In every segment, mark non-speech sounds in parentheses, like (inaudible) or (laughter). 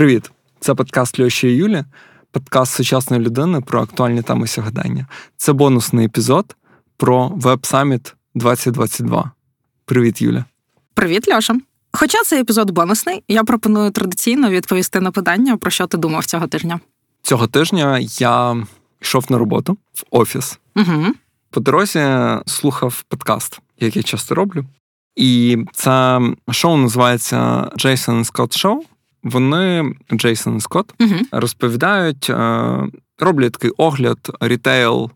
Привіт! Це подкаст Льоші і Юлі, подкаст сучасної людини про актуальні теми сьогодення. Це бонусний епізод про Web Summit 2022. Привіт, Юля. Привіт, Льоша. Хоча цей епізод бонусний, я пропоную традиційно відповісти на питання, про що ти думав цього тижня. Цього тижня я йшов на роботу в офіс. Угу. По дорозі слухав подкаст, як я часто роблю. І це шоу називається Jason Scott Show. Вони, Джейсон і Скотт, Угу. розповідають, е, роблять такий огляд рітейл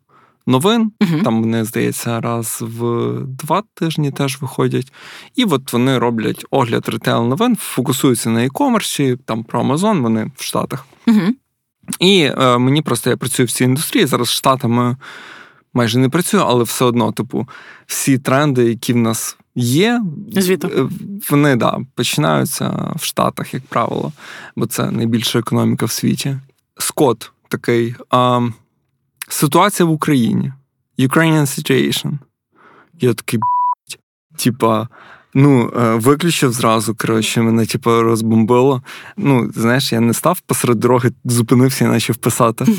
новин. Угу. Там вони, здається, раз в два тижні теж виходять. І от вони роблять огляд ритейл новин, фокусуються на e-commerce, там про Amazon, вони в Штатах. Угу. І е, мені просто я працюю в цій індустрії. Зараз Штатами майже не працюю, але все одно, типу, всі тренди, які в нас є, Звідти. е, вони да, починаються в Штатах, як правило, бо це найбільша економіка в світі. Скот такий. А, ситуація в Україні. Ukrainian situation. Я такий, типа, ну, е, виключив зразу, коротше, мене типа розбомбило. Ну, знаєш, я не став посеред дороги, зупинився і почав писати. (laughs)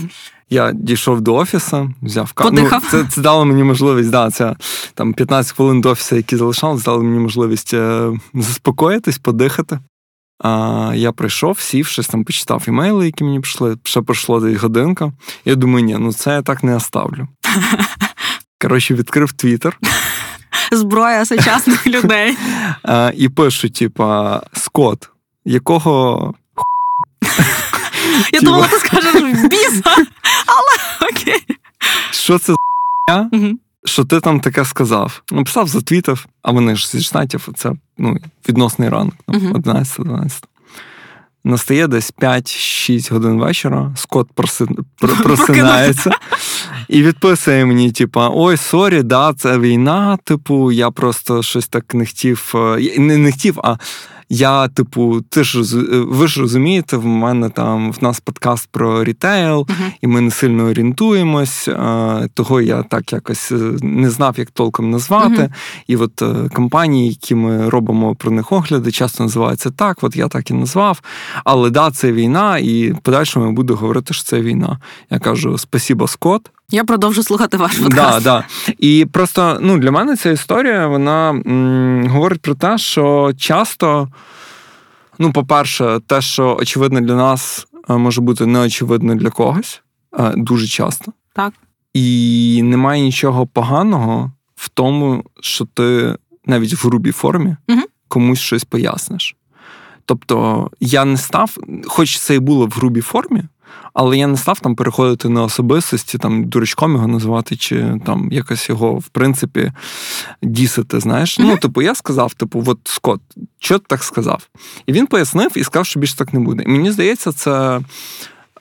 Я дійшов до офісу, взяв каву. Ну, це, це дало мені можливість, да, це там 15 хвилин до офісу, які залишалось, дали мені можливість е, заспокоїтись, подихати. А, я прийшов, сів, щось там почитав імейли, які мені прийшли. Ще пройшло десь годинка. Я думаю, ні, ну це я так не оставлю. (laughs) Коротше, відкрив Твіттер Зброя сучасних (laughs) людей. е, і пишу: типа, Скот, якого (laughs) Я думала, ти скажеш біса, але окей. що це за що ти там таке сказав? Написав, затвітив, а вони ж зі штатів, це ну, відносний ранок, там, 11-12. Настає десь 5-6 годин вечора, Скот проси... просинається і відписує мені: типа, ой, sorry, да, це війна. Типу, я просто щось так не хотів. е, Не, не хотів, а я, типу, ти ж е, ви ж розумієте, в мене там в нас подкаст про рітейл, Мгм. і ми не сильно орієнтуємось. е, Того я так якось е, не знав, як толком назвати. Мгм. І от компанії, які ми робимо про них огляди, часто називаються так. От я так і назвав. Але да, це війна, і подальшому я буду говорити, що це війна. Я кажу спасіба, Скот. Я продовжу слухати ваш Да, подкаст. да. І просто ну, для мене ця історія вона м, говорить про те, що часто, ну, по-перше, те, що очевидно для нас, е, може бути неочевидно для когось, е, дуже часто. Так. І немає нічого поганого в тому, що ти навіть в грубій формі Мгм. комусь щось поясниш. Тобто я не став, хоч це і було в грубій формі, але я не став там переходити на особистості, там дурачком його називати, чи там якось його, в принципі, дісити. Знаєш? Ну, типу, я сказав, типу, от Скот, що ти так сказав? І він пояснив і сказав, що більше так не буде. І мені здається, це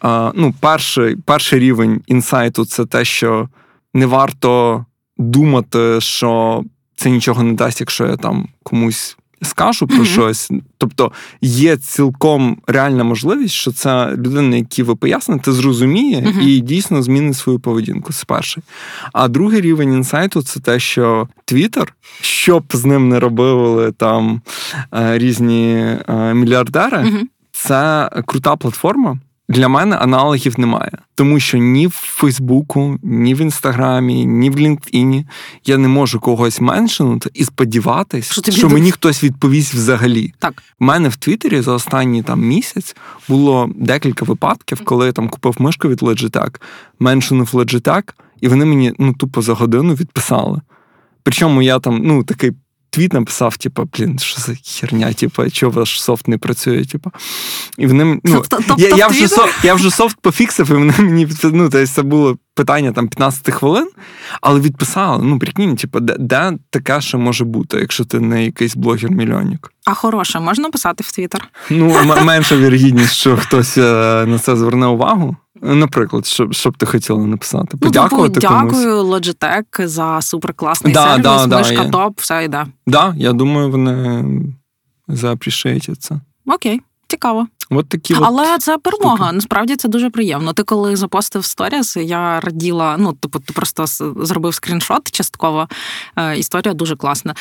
а, ну, перший, перший рівень інсайту це те, що не варто думати, що це нічого не дасть, якщо я там комусь скажу про Мгм. щось. Тобто є цілком реальна можливість, що ця людина, які ви поясните, зрозуміє Мгм. і дійсно змінить свою поведінку. Це перший. А другий рівень інсайту це те, що Твіттер, що б з ним не робили там е, різні мільярдери, мільярдери, Мгм. це крута платформа. Для мене аналогів немає, тому що ні в Фейсбуку, ні в Інстаграмі, ні в LinkedIn я не можу когось меншинути і сподіватись, Що що, мені хтось відповість взагалі. Так. У мене в Твіттері за останній там місяць було декілька випадків, коли я там купив мишку від Logitech, меншинув Logitech, і вони мені ну тупо за годину відписали. Причому я там, ну, такий твіт написав, типу, блін, що за херня, типу, чого ваш софт не працює, типу. І вони, м- ну, я, я, вже софт, я вже софт пофіксив, і вони мені ну, тобто це було питання там 15 хвилин, але відписали, ну, прикинь, типу, де, де таке ще може бути, якщо ти не якийсь блогер-мільйонник? А хороше, можна писати в Твіттер? Ну, менша вірогідність, що хтось е, на це зверне увагу. Наприклад, що, що б ти хотіла написати? Подякувати ну, типу, комусь? дякую Logitech за суперкласний Да, сервіс, да, да, мишка є. топ, все йде. Да, я думаю, вони заапрішують це. Окей. Цікаво. От такі Але от це перемога. Штуки. Насправді це дуже приємно. Ти коли запостив сторіс, я раділа. Ну, типу, ти просто зробив скріншот частково. Е, історія дуже класна.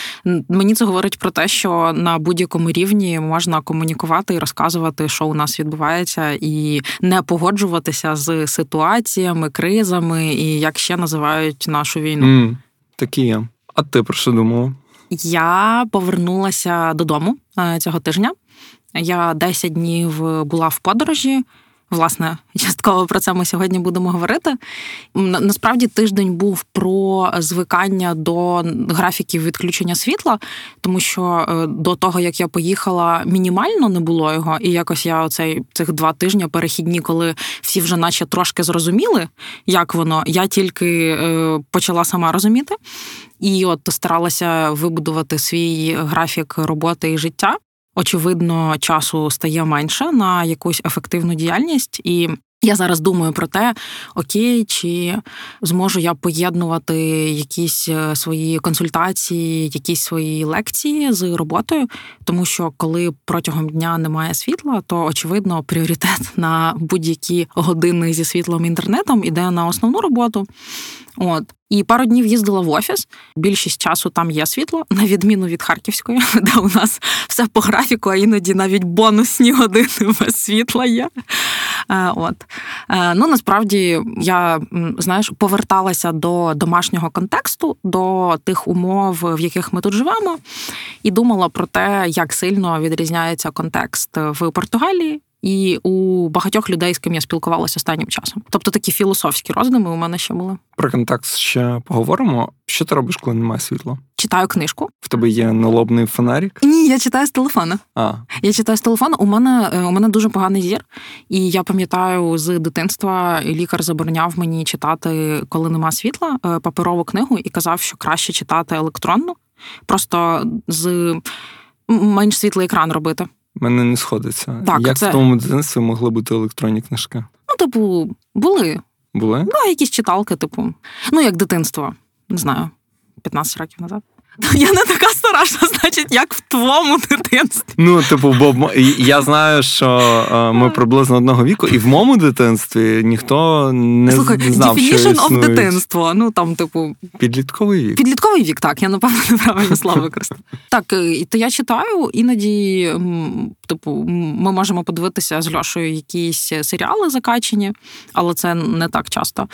Мені це говорить про те, що на будь-якому рівні можна комунікувати і розказувати, що у нас відбувається, і не погоджуватися з ситуаціями, кризами і як ще називають нашу війну. Mm, такі є. А ти про що думала? Я повернулася додому е, цього тижня. Я 10 днів була в подорожі. Власне, (laughs) частково про це ми сьогодні будемо говорити. Насправді тиждень був про звикання до графіків відключення світла, тому що е, до того як я поїхала, мінімально не було його, і якось я оцей цих два тижні перехідні, коли всі вже, наче трошки зрозуміли, як воно, я тільки е, почала сама розуміти. І от старалася вибудувати свій графік роботи і життя очевидно, часу стає менше на якусь ефективну діяльність і. Я зараз думаю про те, окей, чи зможу я поєднувати якісь е, свої консультації, якісь свої лекції з роботою, тому що коли протягом дня немає світла, то очевидно пріоритет на будь-які години зі світлом інтернетом іде на основну роботу. От і пару днів їздила в офіс. Більшість часу там є світло, (laughs) на відміну від Харківської, (laughs) де у нас все по графіку, а іноді навіть бонусні години (laughs) без світла є. Е, от. Е, ну насправді я знаєш поверталася до домашнього контексту, до тих умов, в яких ми тут живемо, і думала про те, як сильно відрізняється контекст в Португалії і у багатьох людей, з ким я спілкувалася останнім часом. Тобто такі філософські роздуми у мене ще були. Про контекст ще поговоримо. Що ти робиш, коли немає світла? Читаю книжку. В тебе є налобний фонарик? Ні, я читаю з телефона. А я читаю з телефона. У мене е, у мене дуже поганий зір, і я пам'ятаю, з дитинства лікар забороняв мені читати, коли нема світла, е, паперову книгу і казав, що краще читати електронну, просто з менш світлий екран робити мене не сходиться. Так, Як це... в тому дитинстві могли бути електронні книжки? Ну, типу, були. Були? Ну, якісь читалки, типу. Ну, як дитинство, не знаю, 15 років назад. Я не така стара, що значить, як в твоєму дитинстві. Ну, типу, бо я знаю, що е, ми приблизно одного віку, і в моєму дитинстві ніхто не Слухай, знав, що definition of дитинство. Ну там, типу, підлітковий вік. Підлітковий вік, так, я напевно (laughs) неправильне слово (laughs) використав. Так, е, то я читаю, іноді, типу, ми можемо подивитися з Льошою якісь серіали закачені, але це не так часто.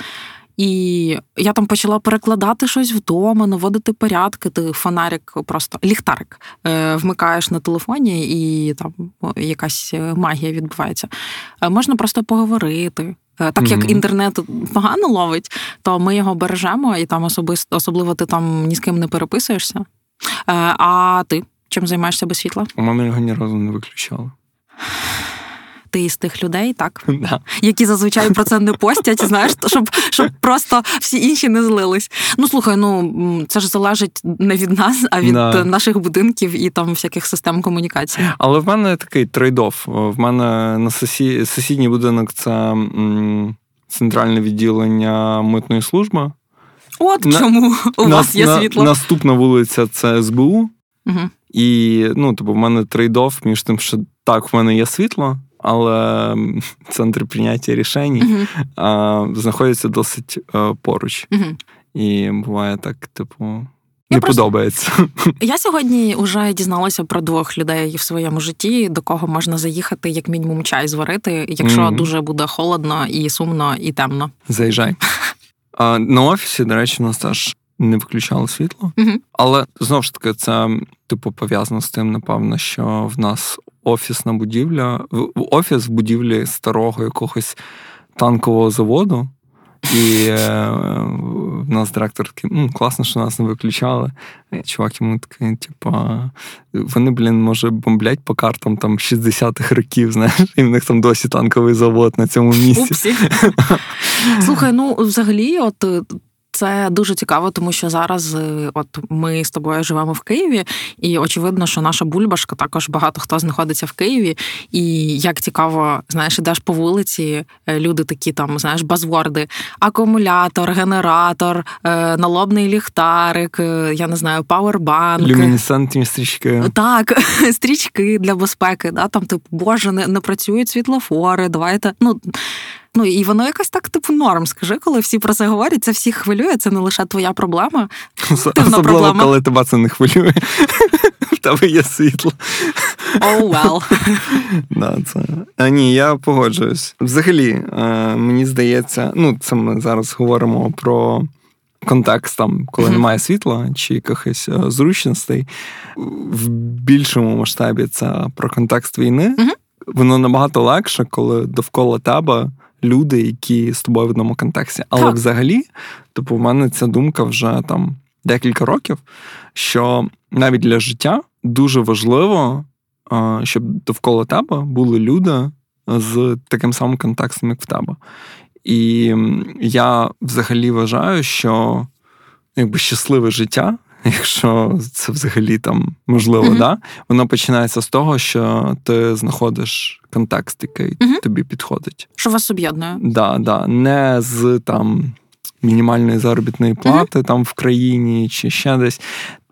І я там почала перекладати щось вдома, наводити порядки. Ти фонарик, просто ліхтарик е, вмикаєш на телефоні, і там якась магія відбувається. Е, можна просто поговорити. Е, так як mm-hmm. інтернет погано ловить, то ми його бережемо, і там особисто особливо ти там ні з ким не переписуєшся. А ти чим займаєшся без світла? У мене його ні разу не виключали ти із тих людей, так (laughs) да. які зазвичай про це не постять, знаєш, щоб щоб просто всі інші не злились. Ну слухай, ну це ж залежить не від нас, а від да. наших будинків і там всяких систем комунікації. Але в мене такий трейдоф. В мене на сусі... сусідній будинок це м, центральне відділення митної служби. От на... чому у на... вас є світло. Наступна вулиця це СБУ. Угу. І ну, тобто, в мене трейдоф між тим, що так, в мене є світло, але (laughs) центр прийняття рішень uh-huh. а, знаходяться досить е, поруч. Uh-huh. І буває так, типу. Не я подобається. (laughs) Я сьогодні вже дізналася про двох людей в своєму житті, до кого можна заїхати, як мінімум, чай зварити, якщо mm. дуже буде холодно і сумно, і темно. Заїжджай. А, На офісі, до речі, у нас теж не виключало світло, mm-hmm. але знову ж таки, це типу пов'язано з тим, напевно, що в нас офісна будівля, офіс в будівлі старого якогось танкового заводу. І е, в нас директор такий, класно, що нас не виключали. І чувак йому такий, типу, вони, блін, може, бомблять по картам там 60-х років, знаєш, і в них там досі танковий завод на цьому місці. Слухай, ну взагалі, от Це дуже цікаво, тому що зараз, е, от ми з тобою живемо в Києві, і очевидно, що наша бульбашка також багато хто знаходиться в Києві. І як цікаво, знаєш, ідеш по вулиці, е, люди такі там, знаєш, базворди, акумулятор, генератор, е, налобний ліхтарик, я не знаю, пауербанк. Люмінесцентні стрічки. Так, (laughs) стрічки для безпеки. Да? Там, типу, боже, не, не працюють світлофори. Давайте. Ну, Ну і воно якось так, типу, норм. Скажи, коли всі про це говорять, це всіх хвилює, це не лише твоя проблема. Особливо, проблема. коли тебе це не хвилює. В тебе є світло. Oh, well. да, це... А ні, я погоджуюсь. Взагалі, е, мені здається, ну, це ми зараз говоримо про. Контекст там, коли mm-hmm. немає світла чи якихось е, зручностей, в більшому масштабі це про контекст війни. Mm-hmm. Воно набагато легше, коли довкола тебе люди, які з тобою в одному контексті. Але так. взагалі, типу, в мене ця думка вже там декілька років, що навіть для життя дуже важливо, щоб довкола тебе були люди з таким самим контекстом, як в тебе. І я взагалі вважаю, що якби щасливе життя (laughs) якщо це взагалі там можливо, mm-hmm. да, воно починається з того, що ти знаходиш контекст, який mm-hmm. тобі підходить. Що вас об'єднує? Да, да, Не з там мінімальної заробітної плати mm-hmm. там в країні чи ще десь.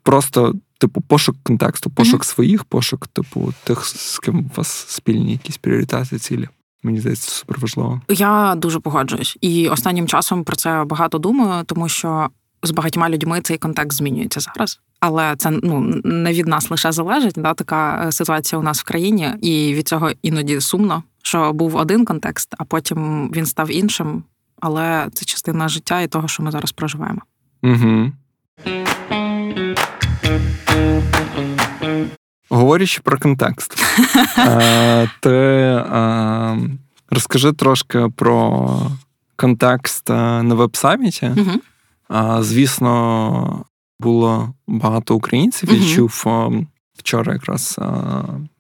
Просто, типу, пошук контексту, пошук своїх, пошук, типу, тих, з ким у вас спільні якісь пріоритети, цілі. Мені здається, супер важливо. Я дуже погоджуюсь, і останнім часом про це багато думаю, тому що з багатьма людьми цей контекст змінюється зараз. Але це ну не від нас лише залежить. Да, така е, ситуація у нас в країні, і від цього іноді сумно, що був один контекст, а потім він став іншим. Але це частина життя і того, що ми зараз проживаємо. Угу. Говорячи про контекст, (laughs) е, ти е, розкажи трошки про контекст на веб-саміті. Звісно, було багато українців. Я чув вчора якраз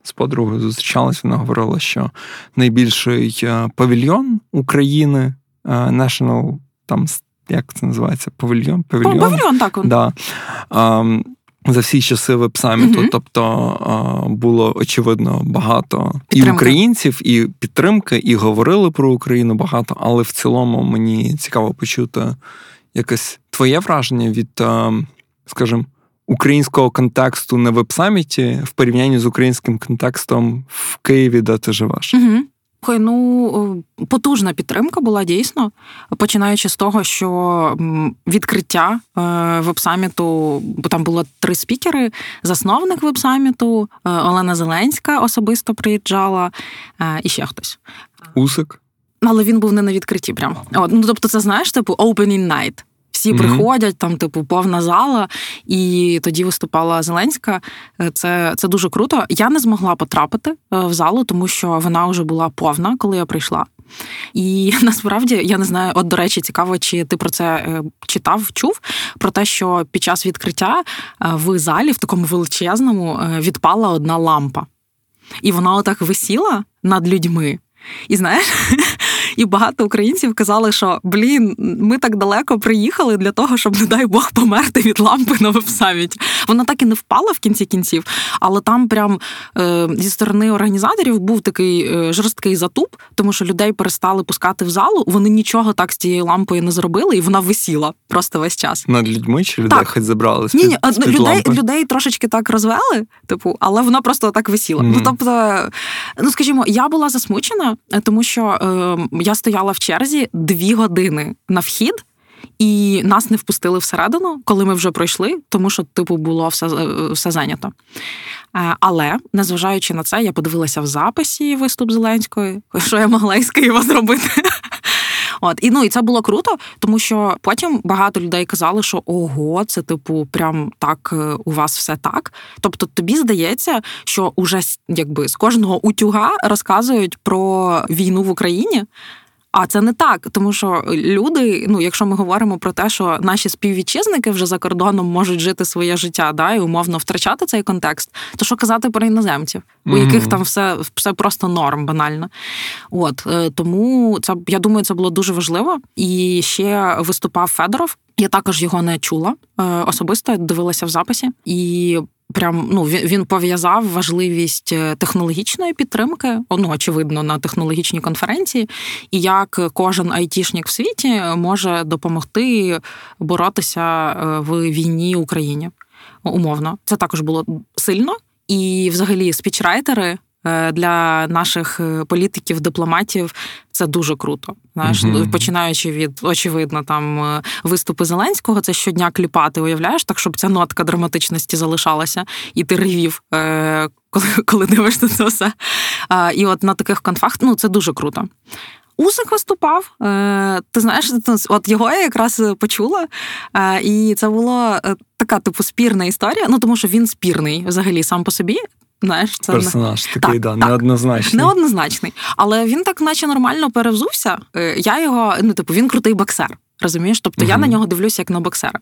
з подругою зустрічалась, вона говорила, що найбільший павільйон України National, там як це називається? Павільйон? Павільйон, павільйон так. Да. За всі часи веб-саміту, uh тобто було очевидно багато підтримки. і українців, і підтримки, і говорили про Україну багато, але в цілому мені цікаво почути якесь твоє враження від, е, скажімо, українського контексту на веб-саміті в порівнянні з українським контекстом в Києві, де ти живеш? Угу. Ну, потужна підтримка була дійсно, починаючи з того, що відкриття е, веб-саміту, бо там було три спікери: засновник веб-саміту, е, Олена Зеленська особисто приїжджала, і ще хтось. Усик. Але він був не на відкритті. Прям От, ну тобто, це знаєш, типу opening night. Всі mm-hmm. приходять, там, типу, повна зала, і тоді виступала Зеленська. Е, це це дуже круто. Я не змогла потрапити е, в залу, тому що вона вже була повна, коли я прийшла. І (laughs) насправді я не знаю, от до речі, цікаво, чи ти про це е, читав, чув про те, що під час відкриття в залі, в такому величезному, відпала одна лампа. І вона отак висіла над людьми. І знаєш, (laughs) і багато українців казали, що блін, ми так далеко приїхали для того, щоб, не дай Бог, померти від лампи на веб-саміті. Вона так і не впала в кінці кінців, але там прям е, зі сторони організаторів був такий е, жорсткий затуп, тому що людей перестали пускати в залу. Вони нічого так з цією лампою не зробили, і вона висіла просто весь час. Над людьми чи людей хоч забрали? Ні, ні, людей лампи? людей трошечки так розвели, типу, але вона просто так висіла. Mm-hmm. Ну тобто, ну скажімо, я була засмучена, тому що е, я стояла в черзі дві години на вхід. І нас не впустили всередину, коли ми вже пройшли, тому що, типу, було все е, все зайнято. Е, але, незважаючи на це, я подивилася в записі виступ Зеленської, (laughs) що я могла із Києва зробити. От і ну і це було круто, тому що потім багато людей казали, що ого, це типу, прям так е, у вас все так. Тобто, тобі здається, що уже якби з кожного утюга розказують про війну в Україні. А це не так, тому що люди, ну якщо ми говоримо про те, що наші співвітчизники вже за кордоном можуть жити своє життя, да, і умовно втрачати цей контекст, то що казати про іноземців, у mm-hmm. яких там все все просто норм банально. От е, тому це я думаю, це було дуже важливо. І ще виступав Федоров. Я також його не чула е, особисто, дивилася в записі і прям ну він пов'язав важливість е, технологічної підтримки, ну очевидно, на технологічній конференції, і як кожен айтішник в світі може допомогти боротися е, в війні Україні. Умовно, це також було сильно. І, взагалі, спічрайтери для наших е, політиків, дипломатів це дуже круто. Знаєш, mm-hmm. починаючи від очевидно там е, виступи Зеленського, це щодня кліпати, уявляєш, так щоб ця нотка драматичності залишалася, і ти ревів, коли коли дивишся це все. І от на таких конфах ну це дуже круто. Усик виступав. Ти знаєш, от його я якраз почула, і це була така типу спірна історія. Ну тому що він спірний взагалі сам по собі. Знаєш, це персонаж такий, так, да, так, неоднозначний. Неоднозначний. Але він так, наче нормально перевзувся. Е, я його, ну, типу, він крутий боксер. Розумієш? Тобто uh я на нього дивлюся як на боксера.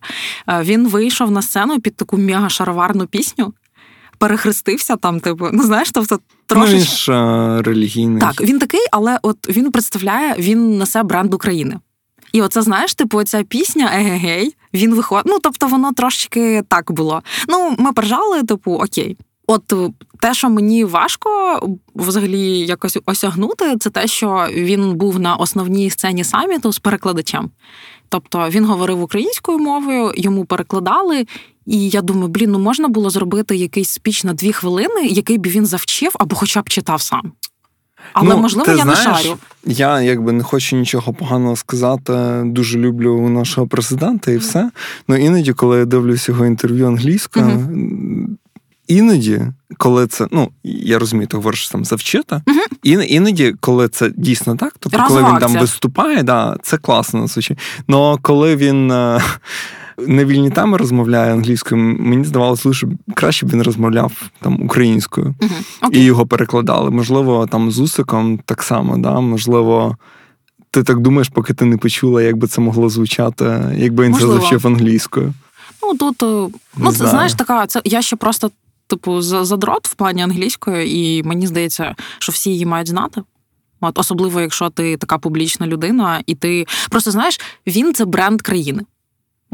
Е, він вийшов на сцену під таку мега-шароварну пісню, перехрестився там, типу, ну знаєш, тобто трошечки... Ну, ж а, релігійний. Так, він такий, але от він представляє, він несе бренд України. І оце, знаєш, типу, ця пісня Егегей, він виходить. Ну, тобто, воно трошечки так було. Ну, ми поржали, типу, окей. От е, те, що мені важко взагалі якось осягнути, це те, що він був на основній сцені саміту з перекладачем. Тобто він говорив українською мовою, йому перекладали, і я думаю, блін, ну можна було зробити якийсь спіч на дві хвилини, який би він завчив або хоча б читав сам. Але ну, можливо, ти я знаєш, не шарю. Я якби не хочу нічого поганого сказати. Дуже люблю нашого президента і все. Ну іноді, коли я дивлюсь його інтерв'ю англійською, mm іноді, коли це, ну я розумію, ти говориш там завчити, угу. і іноді, коли це дійсно так, тобто коли він там виступає, да, це класно звичайно. Но коли він е, не вільні теми розмовляє англійською, мені здавалося, що краще б він розмовляв там українською угу. і його перекладали. Можливо, там з Усиком так само, да, можливо. Ти так думаєш, поки ти не почула, як би це могло звучати, якби він Можливо. це завчив англійською. Ну тут ну, це, знаєш, така це я ще просто типу, задрот в плані англійської, і мені здається, що всі її мають знати. От особливо, якщо ти така публічна людина, і ти просто знаєш, він це бренд країни.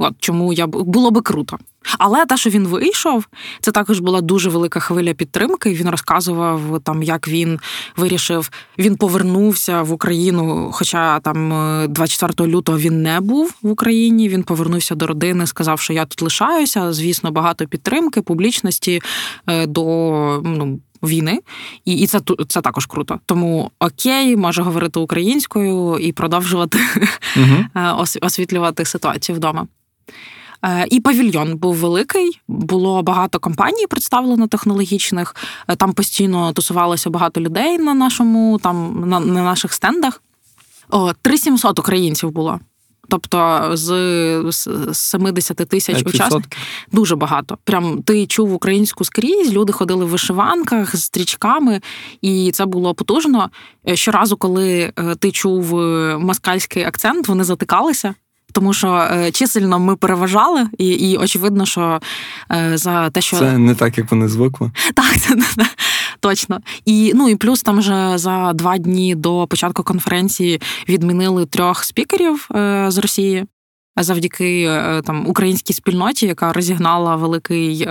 От чому я було би круто. Але те, що він вийшов, це також була дуже велика хвиля підтримки. Він розказував там, як він вирішив, він повернувся в Україну. Хоча там 24 е, лютого він не був в Україні. Він повернувся до родини, сказав, що я тут лишаюся. Звісно, багато підтримки, публічності е, до ну. Війни, і і це це також круто. Тому окей, може говорити українською і продовжувати uh (laughs) освітлювати ситуацію вдома. Е, і павільйон був великий, було багато компаній представлено технологічних. Е, там постійно тусувалося багато людей на нашому, там на, на наших стендах. О, 3700 українців було. Тобто з 70 тисяч учасників дуже багато. Прям ти чув українську скрізь, люди ходили в вишиванках з стрічками, і це було потужно. Е, щоразу, коли ти чув москальський акцент, вони затикалися тому що е, чисельно ми переважали, і і очевидно, що е, за те, що це не так, як вони звикли. Так, (laughs) це точно. І ну і плюс там вже за два дні до початку конференції відмінили трьох спікерів е, з Росії. Завдяки там українській спільноті, яка розігнала великий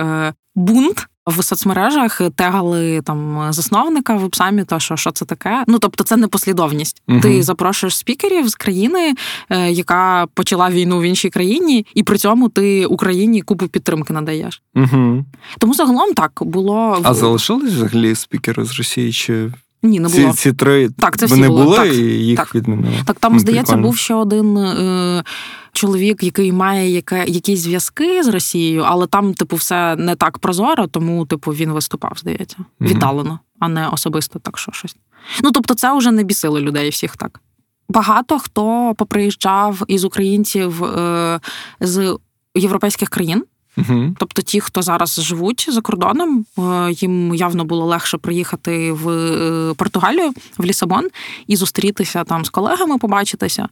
бунт в соцмережах тегали там засновника веб-саміта, що що це таке. Ну тобто, це не послідовність. uh Ти запрошуєш спікерів з країни, е, яка почала війну в іншій країні, і при цьому ти Україні купу підтримки надаєш. Угу. Тому загалом так було А залишились взагалі спікери з Росії чи ні, не було. Ці ці три так, це всі вони були, так, і їх так. відмінили. Так, там, здається, був ще один е, чоловік, який має яке, якісь зв'язки з Росією, але там, типу, все не так прозоро, тому, типу, він виступав, здається, mm віддалено, а не особисто так, що щось. Ну, тобто, це вже не бісило людей всіх так. Багато хто поприїжджав із українців е, з європейських країн. Угу. Тобто, ті, хто зараз живуть за кордоном, е, їм явно було легше приїхати в е, Португалію, в Лісабон і зустрітися там з колегами, побачитися.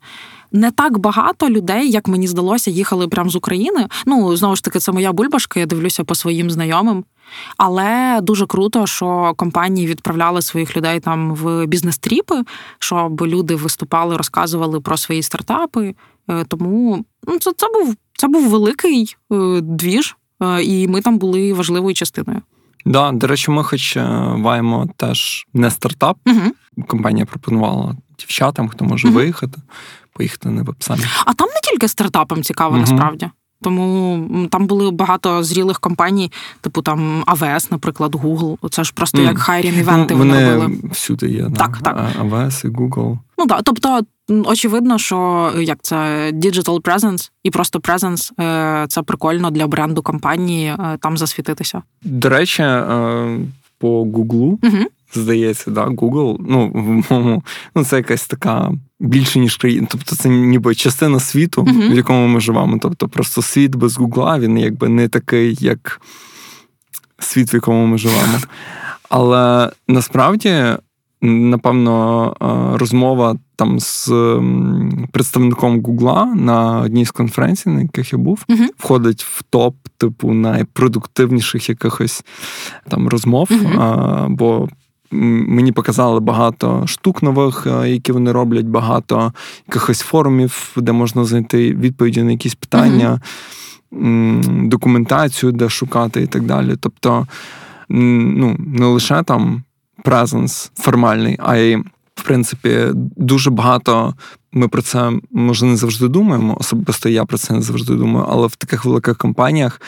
Не так багато людей, як мені здалося, їхали прямо з України. Ну знову ж таки, це моя бульбашка. Я дивлюся по своїм знайомим. Але дуже круто, що компанії відправляли своїх людей там в бізнес-тріпи, щоб люди виступали, розказували про свої стартапи. Е, тому ну, це це був це був великий е, двіж, е, і ми там були важливою частиною. Да, до речі, ми хоч маємо теж не стартап. Угу. Компанія пропонувала дівчатам, хто може угу. виїхати, поїхати на веб-саміт. А там не тільки стартапам цікаво, угу. насправді. Тому там були багато зрілих компаній, типу там АВС, наприклад, Google. Це ж просто mm. як хайрін івенти ну, вони робили. Всюди є так, да? так. АВС і Google. Ну так, тобто, очевидно, що як це digital presence і просто presence е, це прикольно для бренду компанії е, там засвітитися. До речі, е, по Google, угу. Здається, да, Google, ну в моєму, ну це якась така більше ніж країна. Тобто це ніби частина світу, uh-huh. в якому ми живемо. Тобто, просто світ без Гугла, він якби не такий, як світ, в якому ми живемо. (laughs) Але насправді, напевно, розмова там з представником Гугла на одній з конференцій, на яких я був, uh-huh. входить в топ, типу, найпродуктивніших якихось там розмов. Uh-huh. Бо Мені показали багато штук нових, е, які вони роблять, багато якихось форумів, де можна знайти відповіді на якісь питання, mm-hmm. документацію, де шукати і так далі. Тобто, ну, не лише там презенс формальний, а й, в принципі, дуже багато. Ми про це може не завжди думаємо. Особисто я про це не завжди думаю, але в таких великих компаніях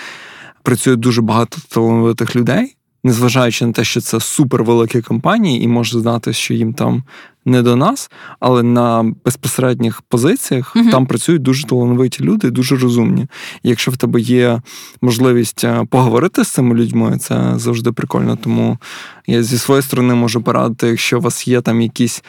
працює дуже багато талановитих людей незважаючи на те, що це супервеликі компанії, і може здати, що їм там не до нас, але на безпосередніх позиціях uh там працюють дуже талановиті люди, дуже розумні. І якщо в тебе є можливість е, поговорити з цими людьми, це завжди прикольно. Тому я зі своєї сторони можу порадити, якщо у вас є там якісь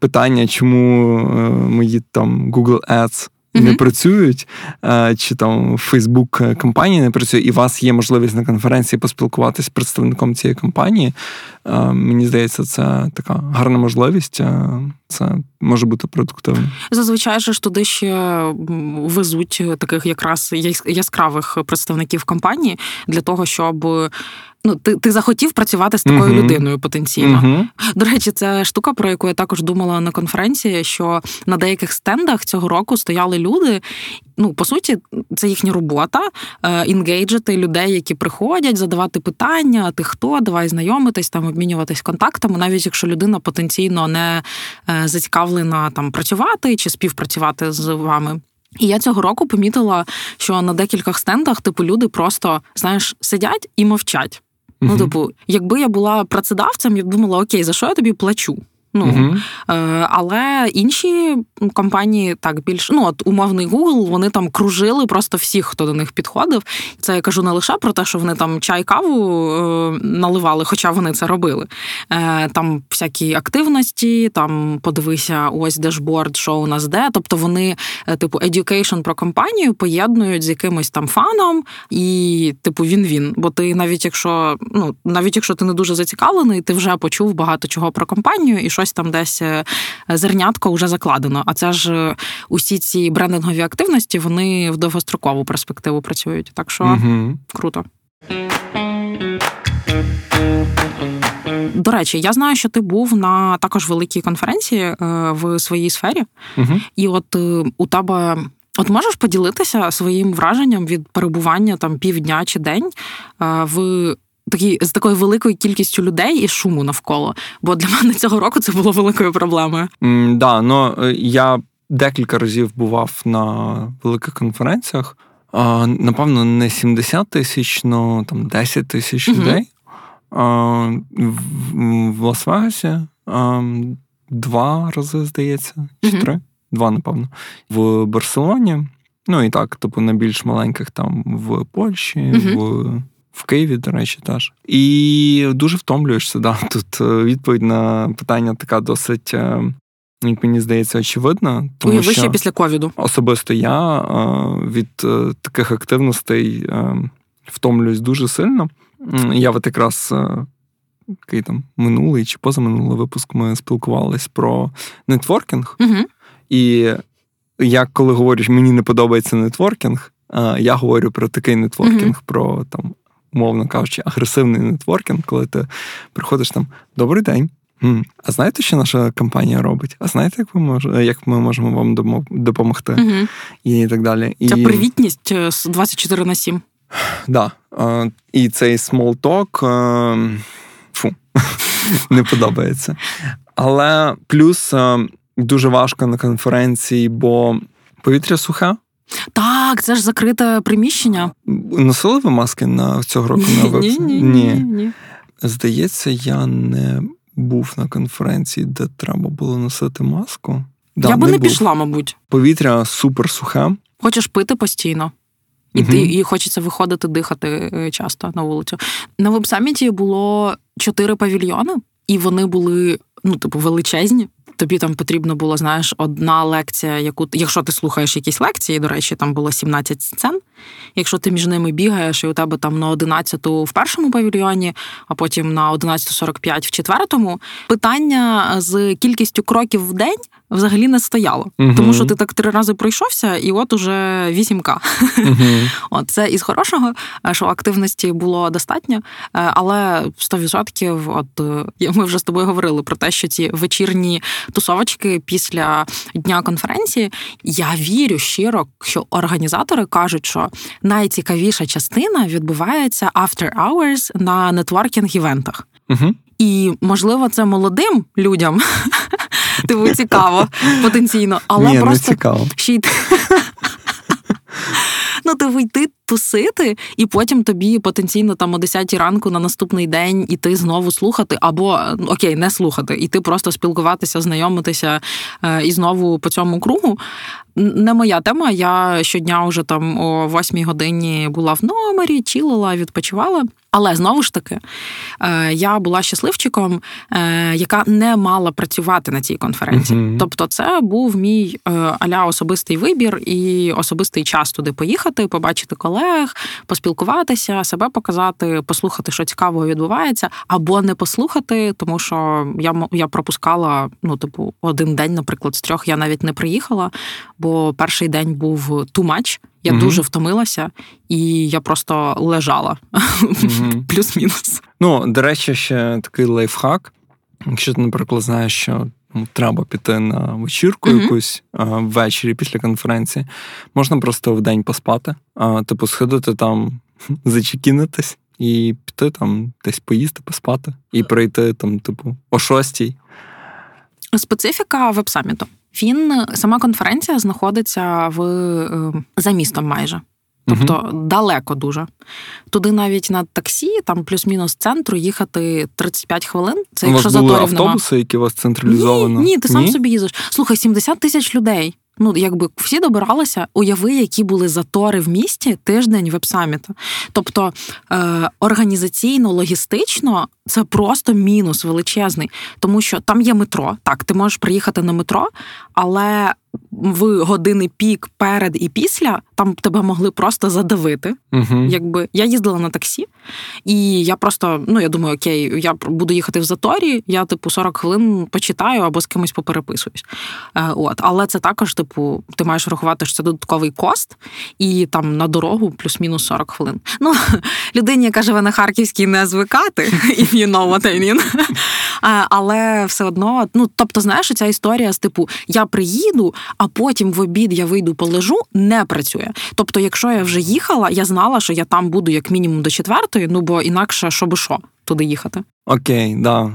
питання, чому е, мої там Google Ads mm-hmm. не працюють, е, чи там Фейсбук компанії не працює, і у вас є можливість на конференції поспілкуватися з представником цієї компанії. Е, мені здається, це така гарна можливість. Е, це може бути продуктивно. Зазвичай ж туди ще везуть таких якраз яскравих представників компанії для того, щоб ну, ти ти захотів працювати з такою uh-huh. людиною потенційно. Uh-huh. До речі, це штука, про яку я також думала на конференції, що на деяких стендах цього року стояли люди. Ну, по суті, це їхня робота інгейджити людей, які приходять, задавати питання, ти хто, давай знайомитись, там обмінюватись контактами, навіть якщо людина потенційно не е, зацікавлена там працювати чи співпрацювати з вами. І я цього року помітила, що на декількох стендах, типу, люди просто знаєш сидять і мовчать. Ну, типу, якби я була працедавцем, я б думала, окей, за що я тобі плачу? Ну uh але інші компанії так більш ну от умовний Google, вони там кружили просто всіх, хто до них підходив. Це я кажу не лише про те, що вони там чай каву е, наливали, хоча вони це робили. Е, Там всякі активності, там подивися, ось дешборд, що у нас де. Тобто вони, е, типу, education про компанію поєднують з якимось там фаном, і типу він він. Бо ти навіть якщо ну навіть якщо ти не дуже зацікавлений, ти вже почув багато чого про компанію і щось там десь е, зернятко вже закладено. А це ж е, усі ці брендингові активності вони в довгострокову перспективу працюють. Так що угу. круто. До речі, я знаю, що ти був на також великій конференції е, в своїй сфері, угу. і от у тебе. От можеш поділитися своїм враженням від перебування там півдня чи день в такі з такою великою кількістю людей і шуму навколо. Бо для мене цього року це було великою проблемою. Mm, да, ну я декілька разів бував на великих конференціях. А, Напевно, не 70 тисяч, ну там 10 тисяч mm-hmm. людей. А, В, в Лас-Вегасі а, два рази, здається, чи mm-hmm. три. Два, напевно. В Барселоні. Ну і так, типу, на більш маленьких там в Польщі, mm-hmm. в в Києві, до речі, теж. І дуже втомлюєшся. Да. (laughs) Тут е, відповідь на питання така досить. Е, як мені здається, очевидно. Тому Уяви ще після ковіду. Особисто я е, від таких активностей втомлююсь дуже сильно. Я от якраз який там минулий чи позаминулий випуск ми спілкувалися про нетворкінг. Угу. І як коли говориш, мені не подобається нетворкінг, я говорю про такий нетворкінг, mm-hmm. про там, умовно кажучи, агресивний нетворкінг, коли ти приходиш там Добрий день. А знаєте, що наша компанія робить? А знаєте, як ми мож... як ми можемо вам допомогти? Угу. І так далі. Це і... привітність е, 24 на 7. Так. Да. І цей small talk, е, фу, (laughs) не подобається. Але плюс е, дуже важко на конференції, бо повітря сухе. Так, це ж закрите приміщення. Носили ви маски на цього року на веб? Ні, ні, ні, ні. Здається, я не був на конференції, де треба було носити маску. Да, я би не, не пішла, мабуть. Повітря супер сухе. Хочеш пити постійно. І угу. ти, і хочеться виходити дихати е, часто на вулицю. На веб-саміті було чотири павільйони, і вони були ну, типу, величезні. Тобі там потрібно було, знаєш, одна лекція, яку якщо ти слухаєш якісь лекції, до речі, там було 17 сцен. Якщо ти між ними бігаєш, і у тебе там на 11 в першому павільйоні, а потім на 11.45 в четвертому, питання з кількістю кроків в день взагалі не стояло. Угу. Тому що ти так три рази пройшовся, і от уже 8К. Угу. (laughs) От це із хорошого, що активності було достатньо, е, але 100% от е, ми вже з тобою говорили про те, що ці вечірні тусовочки після дня конференції. Я вірю щиро, що організатори кажуть, що найцікавіша частина відбувається after hours на нетворкінг-івентах. Угу. І можливо, це молодим людям (laughs) типу цікаво потенційно, але Ні, просто не цікаво. ще й (laughs) Ну, ти вийти тусити, і потім тобі потенційно там о 10 ранку на наступний день іти знову слухати, або окей, не слухати, і ти просто спілкуватися, знайомитися е, і знову по цьому кругу. Не моя тема. Я щодня вже там о 8 годині була в номері, чілила, відпочивала. Але знову ж таки, е, я була щасливчиком, е, яка не мала працювати на цій конференції. Uh-huh. Тобто, це був мій аля особистий вибір і особистий час туди поїхати, побачити колег, поспілкуватися, себе показати, послухати, що цікавого відбувається, або не послухати, тому що я я пропускала ну, типу, один день, наприклад, з трьох я навіть не приїхала, бо перший день був too much. Я угу. дуже втомилася, і я просто лежала угу. (laughs) плюс-мінус. Ну, до речі, ще такий лайфхак. Якщо ти, наприклад, знаєш, що треба піти на вечірку uh якусь а, ввечері після конференції, можна просто в день поспати, а, типу, сходити там, (laughs) зачекінитись і піти там десь поїсти, поспати, і прийти там, типу, о шостій. Специфіка веб-саміту. Він сама конференція знаходиться в е, за містом майже. Тобто далеко дуже. Туди навіть на таксі, там плюс-мінус центру, їхати 35 хвилин. Це якщо у вас були автобуси, які у вас централізовано? Ні, ні, ти сам ні? собі їздиш. Слухай, 70 тисяч людей. Ну, якби всі добиралися, уяви, які були затори в місті тиждень веб-саміта. Тобто е, організаційно, логістично це просто мінус величезний, тому що там є метро. Так, ти можеш приїхати на метро, але в години пік перед і після там тебе могли просто задавити. uh Якби я їздила на таксі, і я просто ну я думаю, окей, я буду їхати в заторі. Я типу 40 хвилин почитаю або з кимось попереписуюсь. Е, от, але це також, типу, ти маєш рахувати, що це додатковий кост, і там на дорогу плюс-мінус 40 хвилин. Ну (laughs) людині, яка живе на Харківській, не звикати, (laughs) if you know what I mean. Але все одно, ну тобто, знаєш, ця історія з типу я приїду а потім в обід я вийду полежу, не працює. Тобто, якщо я вже їхала, я знала, що я там буду як мінімум до четвертої, ну бо інакше що би що туди їхати. Окей, да.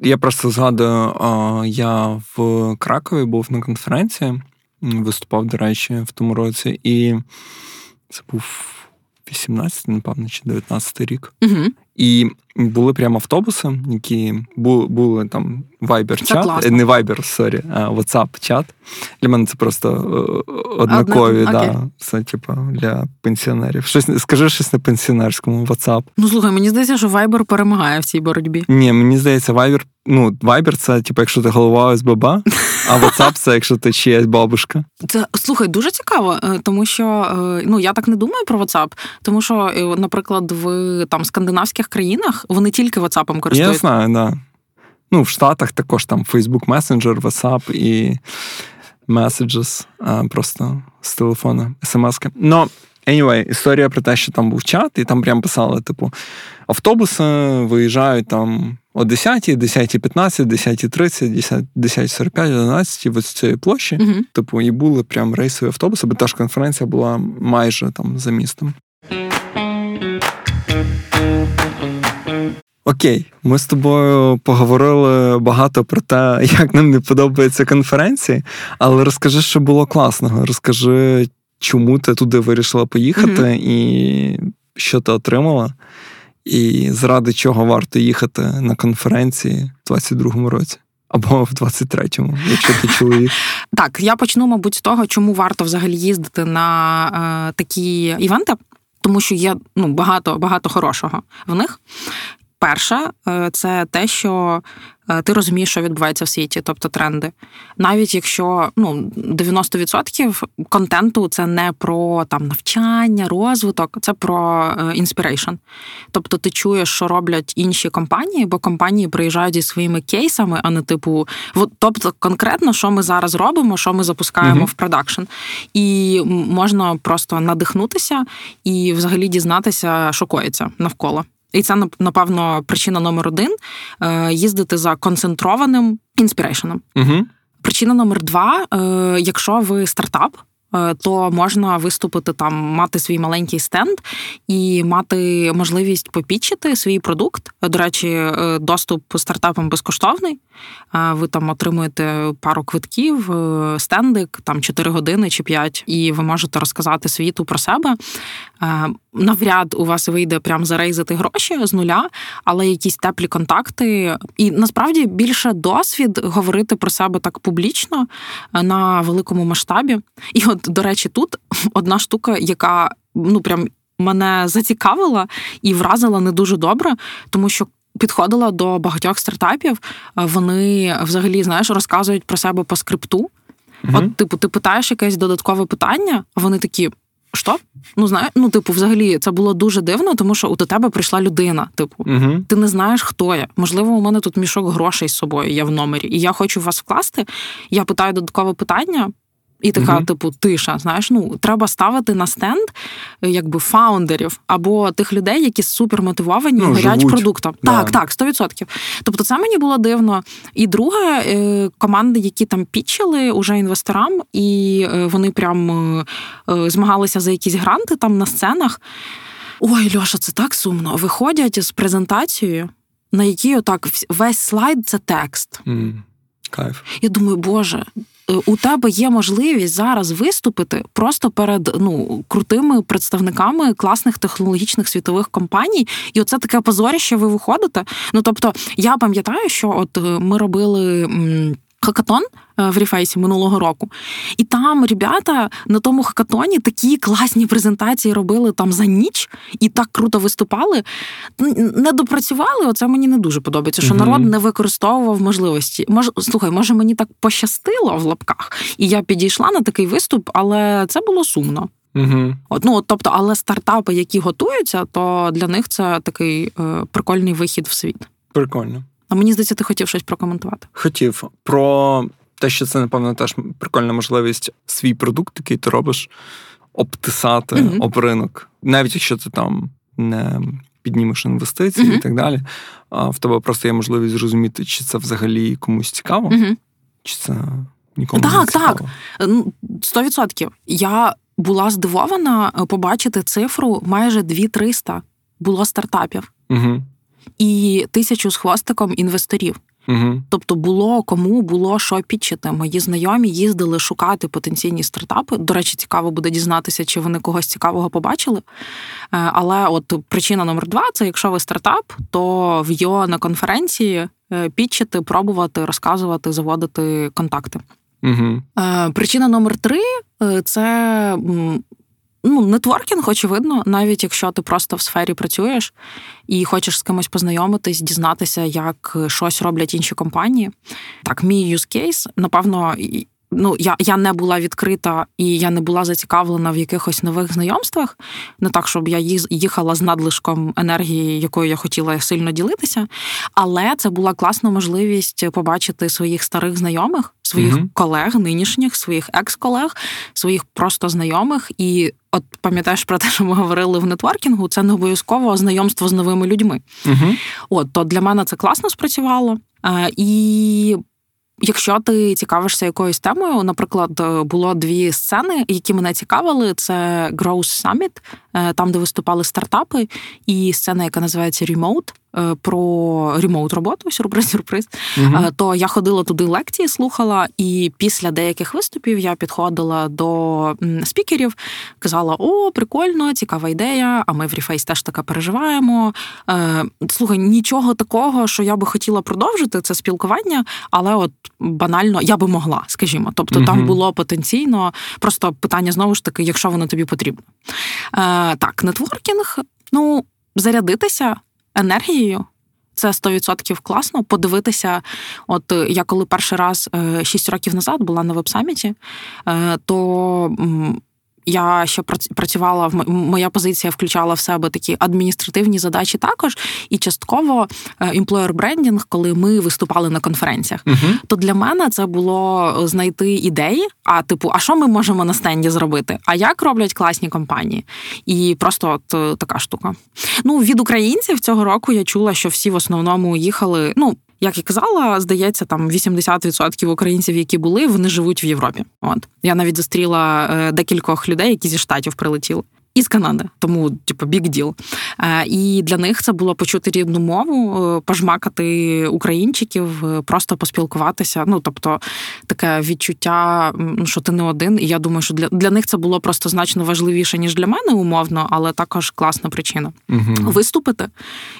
Я просто згадую, я в Кракові був на конференції, виступав, до речі, в тому році, і це був 18, напевно, чи 19 рік. Угу. І були прямо автобуси, які були, були там Viber-чат, не Viber, sorry, а WhatsApp-чат. Для мене це просто е, однакові. Одна... да, Це типу для пенсіонерів. Щось скажи щось на пенсіонерському WhatsApp. Ну слухай, мені здається, що Viber перемагає в цій боротьбі. Ні, мені здається, Viber, ну, Viber це, типу, якщо ти голова ОСББ, а WhatsApp це якщо ти чиясь бабушка. Це слухай, дуже цікаво, е, тому що е, ну я так не думаю про WhatsApp, тому що, наприклад, в там скандинавських країнах вони тільки WhatsApp користуються. Я знаю, да. Ну, в Штатах також там Facebook Messenger, WhatsApp і Messages, просто з телефона, смс-ки. Но, anyway, історія про те, що там був чат, і там прям писали, типу, автобуси виїжджають там о 10, 10.15, 10.30, 10.45, 11 ось з цієї площі. Uh-huh. Типу, і були прям рейсові автобуси, бо та ж конференція була майже там за містом. Окей, ми з тобою поговорили багато про те, як нам не подобаються конференції, але розкажи, що було класного. Розкажи, чому ти туди вирішила поїхати, mm-hmm. і що ти отримала, і заради чого варто їхати на конференції в 22-му році. Або в 23-му, якщо ти чоловік. (laughs) Так, я почну, мабуть, з того, чому варто взагалі їздити на е, такі івенти, тому що є ну, багато багато хорошого в них. Перше, е, це те, що е, ти розумієш, що відбувається в світі, тобто тренди. Навіть якщо ну, 90% контенту це не про там навчання, розвиток, це про inspiration. Тобто ти чуєш, що роблять інші компанії, бо компанії приїжджають зі своїми кейсами, а не типу, тобто конкретно, що ми зараз робимо, що ми запускаємо е в production. І можна просто надихнутися і взагалі дізнатися, що коїться навколо. І це напевно причина номер один е, їздити за концентрованим інспірейшеном. Угу. Причина номер два: е, якщо ви стартап. Е, то можна виступити там, мати свій маленький стенд і мати можливість попічити свій продукт. До речі, доступ стартапам безкоштовний. Ви там отримуєте пару квитків, стендик, там 4 години чи 5, і ви можете розказати світу про себе. Навряд у вас вийде прям зарейзити гроші з нуля, але якісь теплі контакти, і насправді більше досвід говорити про себе так публічно на великому масштабі. І от, до речі, тут (laughs) одна штука, яка ну прям мене зацікавила і вразила не дуже добре, тому що. Підходила до багатьох стартапів, вони взагалі знаєш розказують про себе по скрипту. uh От, типу, ти питаєш якесь додаткове питання, а вони такі: що? Ну, знає, ну, типу, взагалі, це було дуже дивно, тому що до тебе прийшла людина. Типу, угу. ти не знаєш, хто я. Можливо, у мене тут мішок грошей з собою є в номері, і я хочу вас вкласти. Я питаю додаткове питання. І така, uh типу, тиша. Знаєш, ну треба ставити на стенд е, якби фаундерів або тих людей, які супер мотивовані ну, горять живуть. продуктом. Да. Так, так, 100%. Тобто, це мені було дивно. І друге, е, команди, які там пічили уже інвесторам, і е, вони прям змагалися за якісь гранти там на сценах. Ой, Льоша, це так сумно. Виходять з презентацією, на якій отак весь слайд це текст. Mm. Кайф. Я думаю, Боже, у тебе є можливість зараз виступити просто перед ну крутими представниками класних технологічних світових компаній, і оце таке позоріще ви виходите. Ну тобто, я пам'ятаю, що от е, ми робили хакатон е, в Ріфейсі минулого року. І там ребята на тому хакатоні такі класні презентації робили там за ніч і так круто виступали. Не допрацювали. Оце мені не дуже подобається, що народ не використовував можливості. Може, слухай, може мені так пощастило в лапках, і я підійшла на такий виступ, але це було сумно. Угу. От, ну, тобто, але стартапи, які готуються, то для них це такий е, прикольний вихід в світ. Прикольно. А мені здається, ти хотів щось прокоментувати. Хотів про те, що це, напевно, теж прикольна можливість свій продукт, який ти робиш, обтисати mm-hmm. об ринок, навіть якщо ти там не піднімеш інвестиції mm-hmm. і так далі. А в тебе просто є можливість зрозуміти, чи це взагалі комусь цікаво, mm-hmm. чи це нікому так, не цікаво. Так, так. Сто відсотків. Я була здивована е, побачити цифру майже 2-300 було стартапів. Угу і тисячу з хвостиком інвесторів. Угу. Тобто було кому було що підчити. Мої знайомі їздили шукати потенційні стартапи. До речі, цікаво буде дізнатися, чи вони когось цікавого побачили. Е, але от причина номер два це якщо ви стартап, то в його на конференції е, підчити, пробувати, розказувати, заводити контакти. Угу. Причина номер три це ну, нетворкінг, очевидно, навіть якщо ти просто в сфері працюєш і хочеш з кимось познайомитись, дізнатися, як щось роблять інші компанії. Так, мій use case, напевно, ну я я не була відкрита і я не була зацікавлена в якихось нових знайомствах. Не так, щоб я їхала з надлишком енергії, якою я хотіла сильно ділитися. Але це була класна можливість побачити своїх старих знайомих, своїх mm колег, нинішніх, своїх екс-колег, своїх просто знайомих. І от пам'ятаєш про те, що ми говорили в нетворкінгу, це не обов'язково знайомство з новими людьми. mm От то для мене це класно спрацювало. І Якщо ти цікавишся якоюсь темою, наприклад, було дві сцени, які мене цікавили: це Growth Summit, е, там де виступали стартапи, і сцена, яка називається Remote. Е, про remote роботу, сюрприз-сюрприз. е То я ходила туди лекції, слухала, і після деяких виступів я підходила до спікерів, казала: О, прикольно, цікава ідея. А ми в Reface теж таке переживаємо. Е, слухай, нічого такого, що я би хотіла продовжити, це спілкування, але от банально я би могла, скажімо. Тобто е там було потенційно просто питання знову ж таки, якщо воно тобі потрібно. Так, нетворкінг, ну. Зарядитися енергією. Це 100% класно. Подивитися, от я коли перший раз 6 е, років назад була на веб-саміті, е, то я ще працювала моя позиція включала в себе такі адміністративні задачі також, і частково employer брендінг, коли ми виступали на конференціях. uh То для мене це було знайти ідеї. А типу, а що ми можемо на стенді зробити? А як роблять класні компанії? І просто от е, така штука. Ну від українців цього року я чула, що всі в основному їхали. Ну як і казала, здається, там 80% українців, які були, вони живуть в Європі. От я навіть зустріла е, декількох людей, які зі штатів прилетіли із Канади, тому типу, big deal. Е, і для них це було почути рідну мову, е, пожмакати українчиків, е, просто поспілкуватися. Ну тобто таке відчуття, що ти не один. І я думаю, що для для них це було просто значно важливіше ніж для мене, умовно, але також класна причина. Угу. Виступити.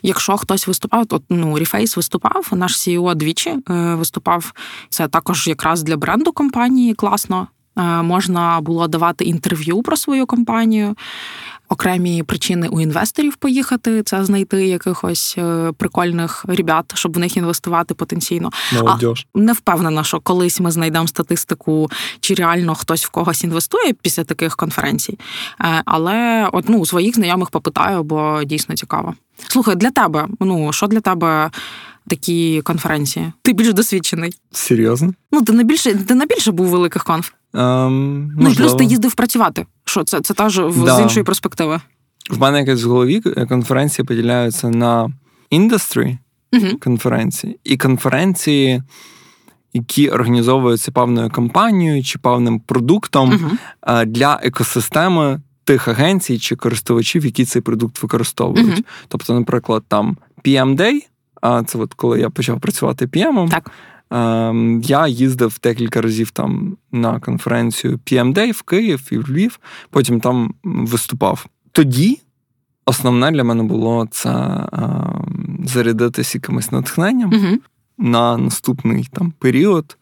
Якщо хтось виступав, то ну Reface виступав. Наш CEO двічі виступав. Це також якраз для бренду компанії класно. Е, можна було давати інтерв'ю про свою компанію. Окремі причини у інвесторів поїхати це знайти якихось е, прикольних ребят, щоб в них інвестувати потенційно. Молодіж. А не впевнена, що колись ми знайдемо статистику, чи реально хтось в когось інвестує після таких конференцій. Е, але от ну своїх знайомих попитаю, бо дійсно цікаво. Слухай, для тебе, ну що для тебе такі конференції? Ти більш досвідчений? Серйозно? Ну ти не більше ти не більше був великих конф. Ем, ну і плюс ти їздив працювати. Що це це теж да. з іншої перспективи? В мене якось в голові конференції поділяються на індустрі uh конференції і конференції, які організовуються певною компанією чи певним продуктом uh для екосистеми тих агенцій чи користувачів, які цей продукт використовують. Тобто, наприклад, там PM Day, а це от коли я почав працювати PM, так. Ем, я їздив декілька разів там на конференцію PMD в Київ і в Львів, потім там виступав. Тоді основне для мене було це ем, зарядитися якимось натхненням uh на наступний там період,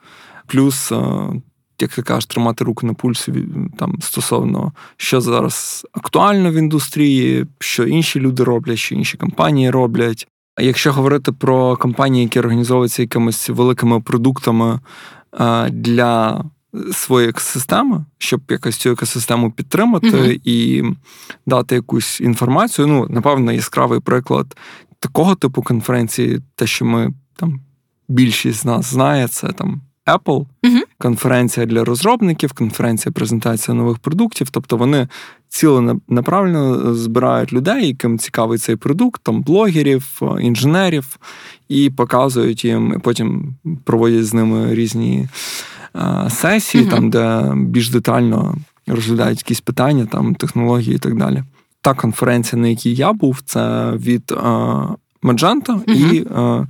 плюс. Е, як ти кажеш, тримати руку на пульсі там стосовно що зараз актуально в індустрії, що інші люди роблять, що інші компанії роблять, Якщо говорити про компанії, які організовуються якимись великими продуктами е, для своєї екосистеми, щоб якось цю екосистему підтримати mm-hmm. і дати якусь інформацію. Ну, напевно, яскравий приклад такого типу конференції, те, що ми там більшість з нас знає, це там Apple, uh конференція для розробників, конференція презентація нових продуктів. Тобто вони ціленаправленно збирають людей, яким цікавий цей продукт, там блогерів, інженерів, і показують їм, і потім проводять з ними різні а, сесії, uh там, де більш детально розглядають якісь питання, там технології і так далі. Та конференція, на якій я був, це від Magenta, uh-huh. і е,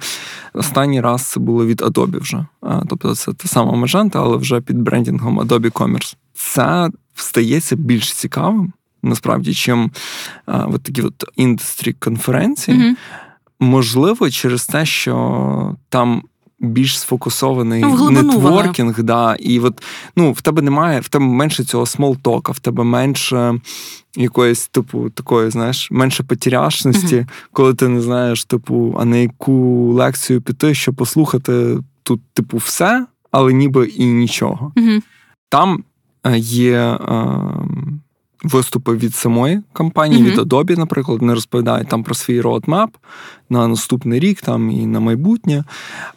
останній раз це було від Adobe вже. Е, тобто це та сама Magento, але вже під брендингом Adobe Commerce. Це стається більш цікавим, насправді, чим е, от такі от індустрі конференції. Uh-huh. Можливо, через те, що там більш сфокусований ну, нетворкінг, да, і от ну, в тебе немає, в тебе менше цього смолтока, в тебе менше якоїсь, типу, такої, знаєш, менше потеряшності, uh-huh. коли ти не знаєш, типу, а на яку лекцію піти, щоб послухати тут, типу, все, але ніби і нічого. Uh-huh. Там е, є. Е, виступи від самої компанії, mm-hmm. від Adobe, наприклад, вони розповідають там про свій roadmap на наступний рік там і на майбутнє.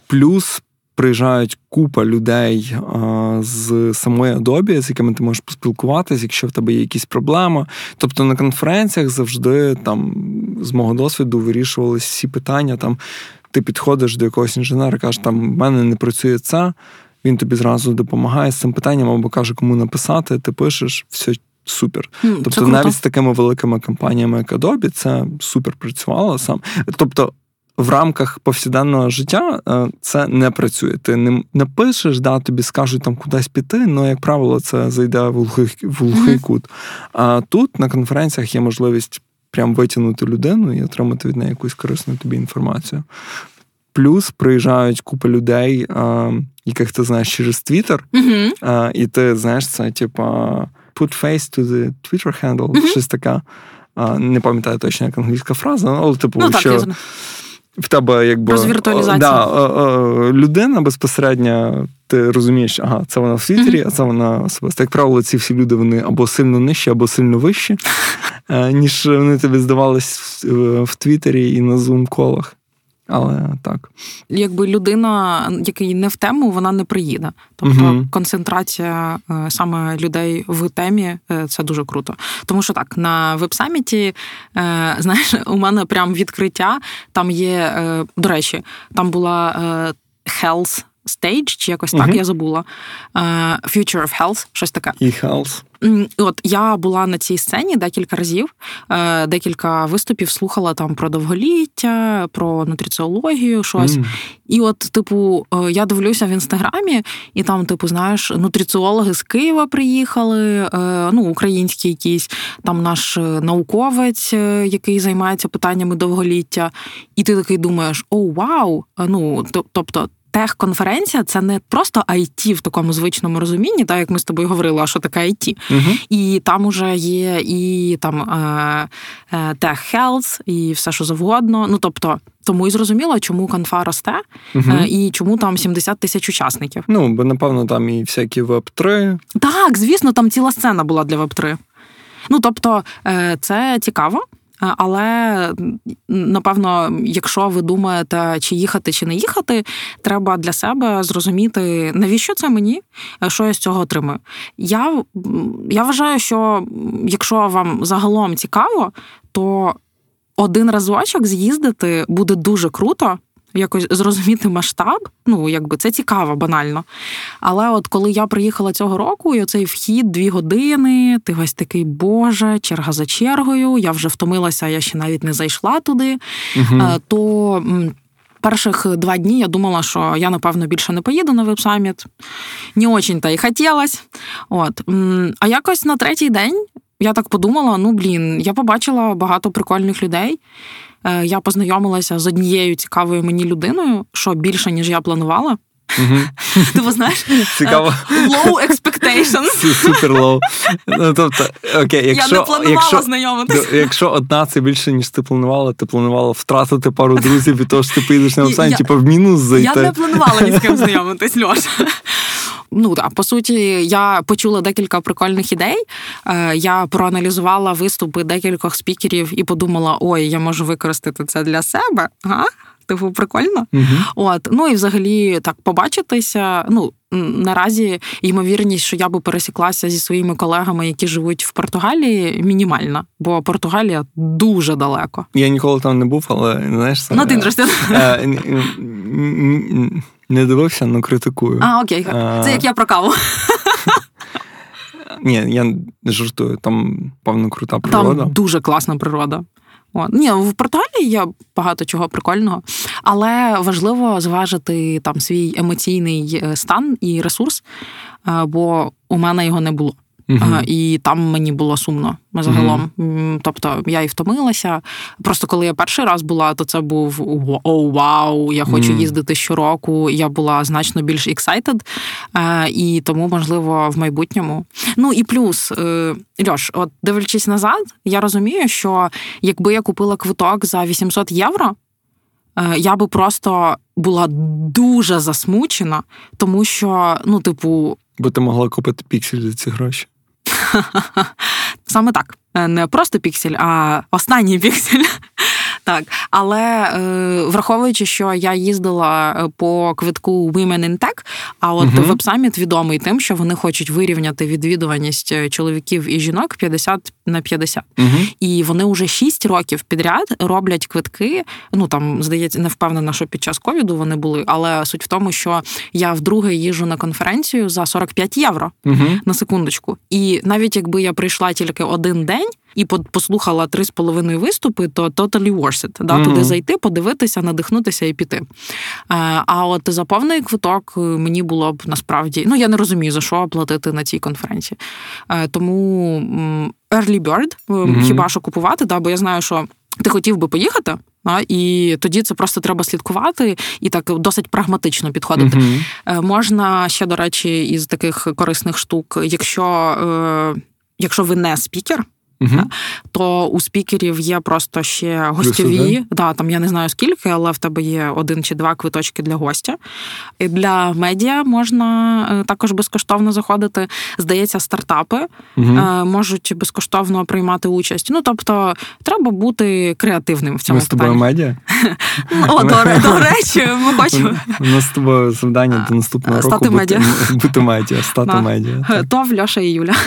Плюс приїжджають купа людей а, з самої Adobe, з якими ти можеш поспілкуватися, якщо в тебе є якісь проблеми. Тобто на конференціях завжди там з мого досвіду вирішувалися всі питання. Там ти підходиш до якогось інженера, кажеш, там в мене не працює це. Він тобі зразу допомагає з цим питанням або каже, кому написати, ти пишеш, все супер. Mm, тобто, навіть з такими великими компаніями, як Adobe, це супер працювало сам. Тобто, в рамках повсякденного життя е, це не працює. Ти не напишеш, да, тобі скажуть там кудись піти, але, як правило, це зайде в глухий, в глухий mm-hmm. кут. А тут на конференціях є можливість прям витягнути людину і отримати від неї якусь корисну тобі інформацію. Плюс приїжджають купа людей, яких ти знаєш через Твіттер, mm-hmm. і ти знаєш це, типа put face to the Twitter handle, mm-hmm. щось таке. Не пам'ятаю точно, як англійська фраза, але типу, ну, що так, в тебе якби Розвіртуалізація. Да, людина безпосередньо, ти розумієш, ага, це вона в Твіттері, mm-hmm. а це вона особисто. Як правило, ці всі люди вони або сильно нижчі, або сильно вищі, (laughs) е, ніж вони тобі здавались в Твіттері і на зум-колах. Але так. Якби людина, який не в тему, вона не приїде. Тобто uh концентрація е, саме людей в темі е, це дуже круто. Тому що так, на веб-саміті, е, (laughs) знаєш, у мене прям відкриття. Там є, до речі, там була health stage, чи якось uh так, я забула. Future of Health, щось таке. І health. От я була на цій сцені декілька разів, е, декілька виступів слухала там про довголіття, про нутриціологію, щось. Mm. І от, типу, е, я дивлюся в інстаграмі, і там, типу, знаєш, нутриціологи з Києва приїхали, е, ну, українські якісь, там наш науковець, який займається питаннями довголіття, і ти такий думаєш: о, вау! Ну, тобто техконференція це не просто IT в такому звичному розумінні, так як ми з тобою говорили, а що таке IT. Угу. І там уже є і там тех health, і все, що завгодно. Ну тобто. Тому і зрозуміло, чому конфа росте uh і чому там 70 тисяч учасників. Ну, бо напевно там і всякі веб 3 Так, звісно, там ціла сцена була для веб 3 Ну тобто, е, це цікаво. Але напевно, якщо ви думаєте, чи їхати, чи не їхати, треба для себе зрозуміти, навіщо це мені, що я з цього отримую. Я, Я вважаю, що якщо вам загалом цікаво, то один разочок з'їздити буде дуже круто якось зрозуміти масштаб. Ну, якби це цікаво, банально. Але от коли я приїхала цього року, і оцей вхід дві години, ти весь такий Боже, черга за чергою, я вже втомилася, я ще навіть не зайшла туди. Угу. То. Перших два дні я думала, що я, напевно, більше не поїду на веб-саміт. Не очень-то і хотілося. От. А якось на третій день я так подумала: ну, блін, я побачила багато прикольних людей. Е, я познайомилася з однією цікавою мені людиною, що більше ніж я планувала. (laughs) Ти знаєш, Цікаво. Е, low expectations. Супер low. Ну, тобто, окей, якщо, Я не планувала якщо, знайомитися. Якщо одна це більше, ніж ти планувала, ти планувала втратити пару друзів від того, що ти поїдеш на вебсайт, типу в мінус зайти. Я не планувала ні з ким (laughs) знайомитись, Льоша. Ну так, по суті, я почула декілька прикольних ідей. Е, я проаналізувала виступи декількох спікерів і подумала: ой, я можу використати це для себе. Ага, Типу, прикольно. uh От, ну і взагалі так побачитися. Ну наразі ймовірність, що я би пересіклася зі своїми колегами, які живуть в Португалії, мінімальна, бо Португалія дуже далеко. Я ніколи там не був, але знаєш, це, на е, не дивився, але критикую. А, окей, це як я про каву. (laughs) Ні, я не жартую, там певно крута природа. Там дуже класна природа. От. Ні, в Португалії є багато чого прикольного, але важливо зважити там свій емоційний е, стан і ресурс, е, бо у мене його не було. Uh-huh. І там мені було сумно загалом. Uh-huh. Тобто я і втомилася. Просто коли я перший раз була, то це був о, вау, я хочу uh-huh. їздити щороку. Я була значно більш excited. І тому, можливо, в майбутньому. Ну і плюс, е, Льош, от дивлячись назад, я розумію, що якби я купила квиток за 800 євро. Е, я би просто була дуже засмучена, тому що, ну, типу, бо ти могла купити піксель за ці гроші. (laughs) Саме так. Е, не просто піксель, а останній піксель. Так, але е, враховуючи, що я їздила е, по квитку Women in Tech, а от uh-huh. веб-саміт відомий тим, що вони хочуть вирівняти відвідуваність е, чоловіків і жінок 50 на 50. Uh-huh. І вони вже 6 років підряд роблять квитки. Ну там здається, не впевнена, що під час ковіду вони були, але суть в тому, що я вдруге їжу на конференцію за 45 євро uh-huh. на секундочку. І навіть якби я прийшла тільки один день і послухала три з половиною виступи, то totally worth it. Да? Mm-hmm. Туди зайти, подивитися, надихнутися і піти. Е, а от за повний квиток е, мені було б насправді, ну я не розумію, за що платити на цій конференції. Е, тому early bird, mm-hmm. хіба що купувати, да? бо я знаю, що ти хотів би поїхати. А, і тоді це просто треба слідкувати і так досить прагматично підходити. Uh-huh. Можна ще, до речі, із таких корисних штук, якщо е, якщо ви не спікер, Угу. То у спікерів є просто ще гостьові. Да, там я не знаю скільки, але в тебе є один чи два квиточки для гостя. І Для медіа можна е, також безкоштовно заходити. Здається, стартапи угу. можуть безкоштовно приймати участь. Ну тобто, треба бути креативним в цьому Ми з тобою медіа? О, до речі, ми хочемо. У нас з тобою завдання до наступного року медіа. бути медіа, стати медіа. То в Льоша і Юля. (laughs)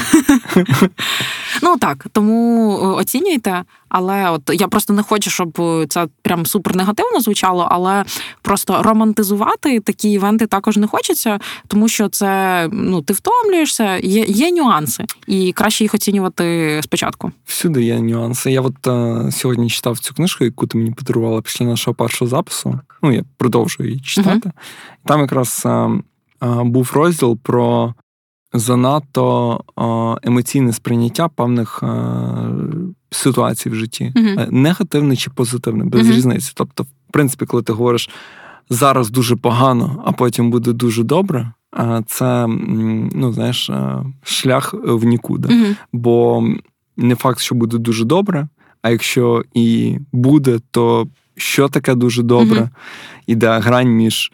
Ну так, тому е, оцінюйте. Але от я просто не хочу, щоб це прям супер негативно звучало, але просто романтизувати такі івенти також не хочеться, тому що це ну ти втомлюєшся, є є нюанси, і краще їх оцінювати спочатку. Всюди є нюанси. Я от е, сьогодні читав цю книжку, яку ти мені подарувала після нашого першого запису. Ну я продовжую її читати. uh Там якраз а, а, був розділ про занадто емоційне сприйняття певних ситуацій в житті, uh негативне чи позитивне, без uh різниці. Тобто, в принципі, коли ти говориш зараз дуже погано, а потім буде дуже добре. Це ну, знаєш, шлях в нікуди. uh Бо не факт, що буде дуже добре, а якщо і буде, то що таке дуже добре? Іде грань між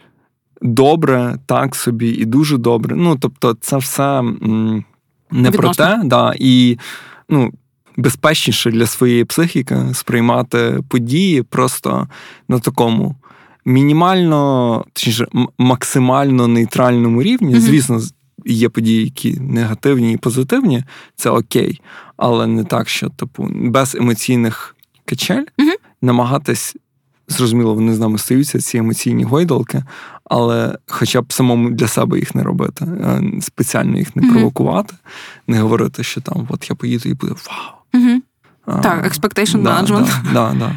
добре, так собі, і дуже добре. Ну, тобто, це все не Відносно. про те, да, і ну, безпечніше для своєї психіки сприймати події просто на такому. Мінімально, точніше, максимально нейтральному рівні. Mm-hmm. Звісно, є події, які негативні і позитивні, це окей, але не так, що типу без емоційних качель mm-hmm. намагатись зрозуміло, вони з нами стаються, ці емоційні гойдалки, але хоча б самому для себе їх не робити, спеціально їх не провокувати, не говорити, що там от я поїду і буде вау. Mm-hmm. А, так, expectation да, management. Да, да,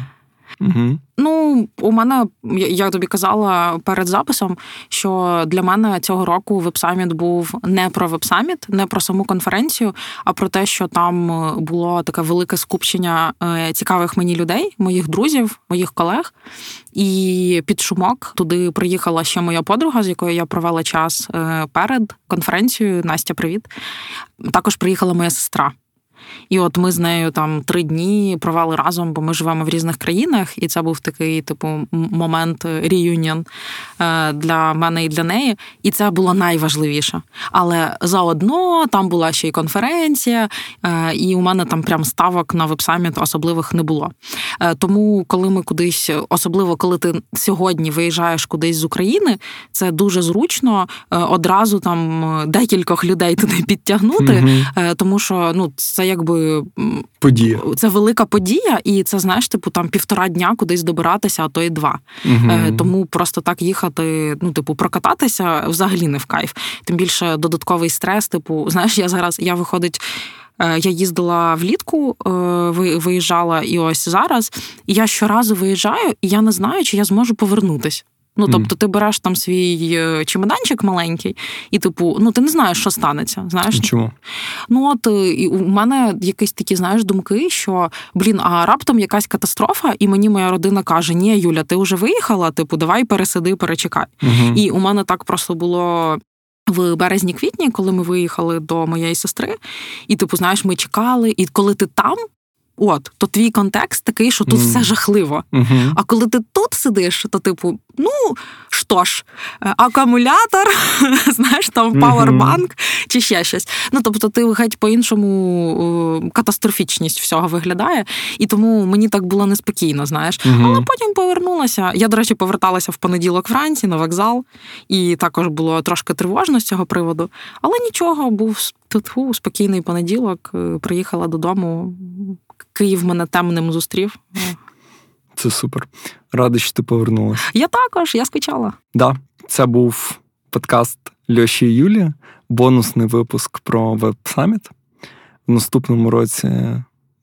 Угу. Ну, у мене, я тобі казала перед записом, що для мене цього року вебсаміт був не про вебсаміт, не про саму конференцію, а про те, що там було таке велике скупчення е, цікавих мені людей, моїх друзів, моїх колег. І під шумок туди приїхала ще моя подруга, з якою я провела час е, перед конференцією. Настя, привіт. Також приїхала моя сестра. І от ми з нею там три дні провели разом, бо ми живемо в різних країнах, і це був такий, типу, момент реюніон для мене і для неї. І це було найважливіше. Але заодно там була ще й конференція, е, і у мене там прям ставок на веб-саміт особливих не було. Е, тому, коли ми кудись, особливо коли ти сьогодні виїжджаєш кудись з України, це дуже зручно е, одразу там декількох людей туди підтягнути, mm-hmm. тому що ну це якби подія. Це велика подія, і це знаєш, типу там півтора дня кудись добиратися, а то й два. Угу. Тому просто так їхати, ну, типу, прокататися взагалі не в кайф. Тим більше додатковий стрес, типу, знаєш, я зараз я виходить. Е, я їздила влітку, е, виїжджала і ось зараз. І я щоразу виїжджаю, і я не знаю, чи я зможу повернутись. Ну, тобто, ти береш там свій е, чемоданчик маленький, і, типу, ну ти не знаєш, що станеться. Знаєш? Чому? Ну, от і у мене якісь такі, знаєш, думки, що блін, а раптом якась катастрофа, і мені моя родина каже: Ні, Юля, ти вже виїхала, типу, давай пересиди, перечекай. Угу. І у мене так просто було. В березні-квітні, коли ми виїхали до моєї сестри, і типу, знаєш, ми чекали, і коли ти там, От, то твій контекст такий, що тут mm. все жахливо. Mm-hmm. А коли ти тут сидиш, то типу, ну що ж, е, акумулятор, (laughs) знаєш, там павербанк mm-hmm. чи ще щось. Ну тобто, ти геть по-іншому катастрофічність всього виглядає, і тому мені так було неспокійно, знаєш. Mm-hmm. Але потім повернулася. Я, до речі, поверталася в понеділок вранці на вокзал, і також було трошки тривожно з цього приводу. Але нічого, був тьфу, спокійний понеділок. Е, приїхала додому. Київ мене темним зустрів. Це супер. Радий, що ти повернулася. Я також, я скучала. Да, це був подкаст Льоші і Юлі, бонусний випуск про веб-саміт. В наступному році,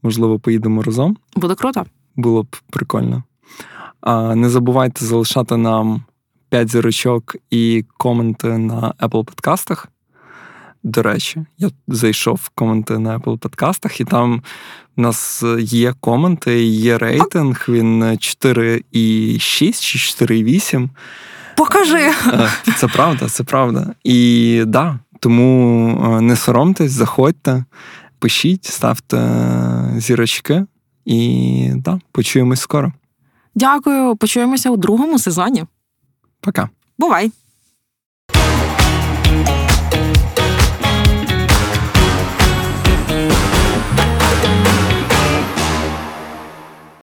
можливо, поїдемо разом. Буде круто. Було б прикольно. А Не забувайте залишати нам 5 зірочок і коменти на Apple подкастах. До речі, я зайшов в коменти на Apple подкастах, і там у нас є коменти, є рейтинг. Він 4,6 чи 4,8. Покажи. Е, це правда, це правда. І да, тому е, не соромтесь, заходьте, пишіть, ставте зірочки, і да, почуємось скоро. Дякую, почуємося у другому сезоні. Пока. Бувай!